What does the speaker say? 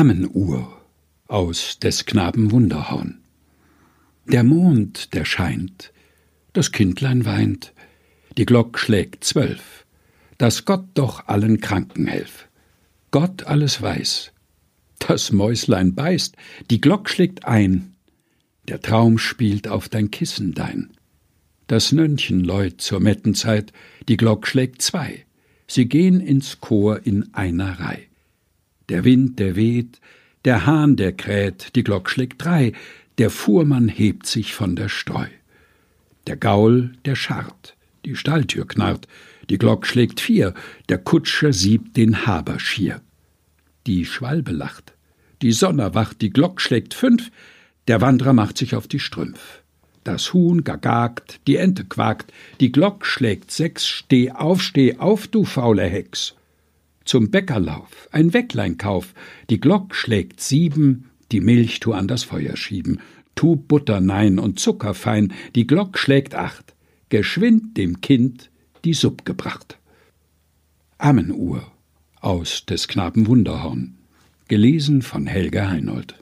Ammenuhr aus des Knaben Wunderhorn. Der Mond, der scheint, das Kindlein weint, die Glock schlägt zwölf, dass Gott doch allen Kranken helf. Gott alles weiß. Das Mäuslein beißt, die Glock schlägt ein, der Traum spielt auf dein Kissen dein. Das Nönnchen läut zur Mettenzeit, die Glock schlägt zwei, sie gehen ins Chor in einer Reih. Der Wind, der weht, der Hahn, der kräht, die Glock schlägt drei, der Fuhrmann hebt sich von der Streu. Der Gaul, der scharrt, die Stalltür knarrt, die Glock schlägt vier, der Kutscher siebt den Haber schier. Die Schwalbe lacht, die Sonne wacht, die Glock schlägt fünf, der Wanderer macht sich auf die Strümpf. Das Huhn gagagt, die Ente quakt, die Glock schlägt sechs, steh auf, steh auf, du faule Hex. Zum Bäckerlauf, ein Weckleinkauf, die Glock schlägt sieben, die Milch tu an das Feuer schieben, tu Butter nein und Zucker fein, die Glock schlägt acht, geschwind dem Kind die Supp gebracht. Amenuhr aus des Knaben Wunderhorn, gelesen von Helge Heinold.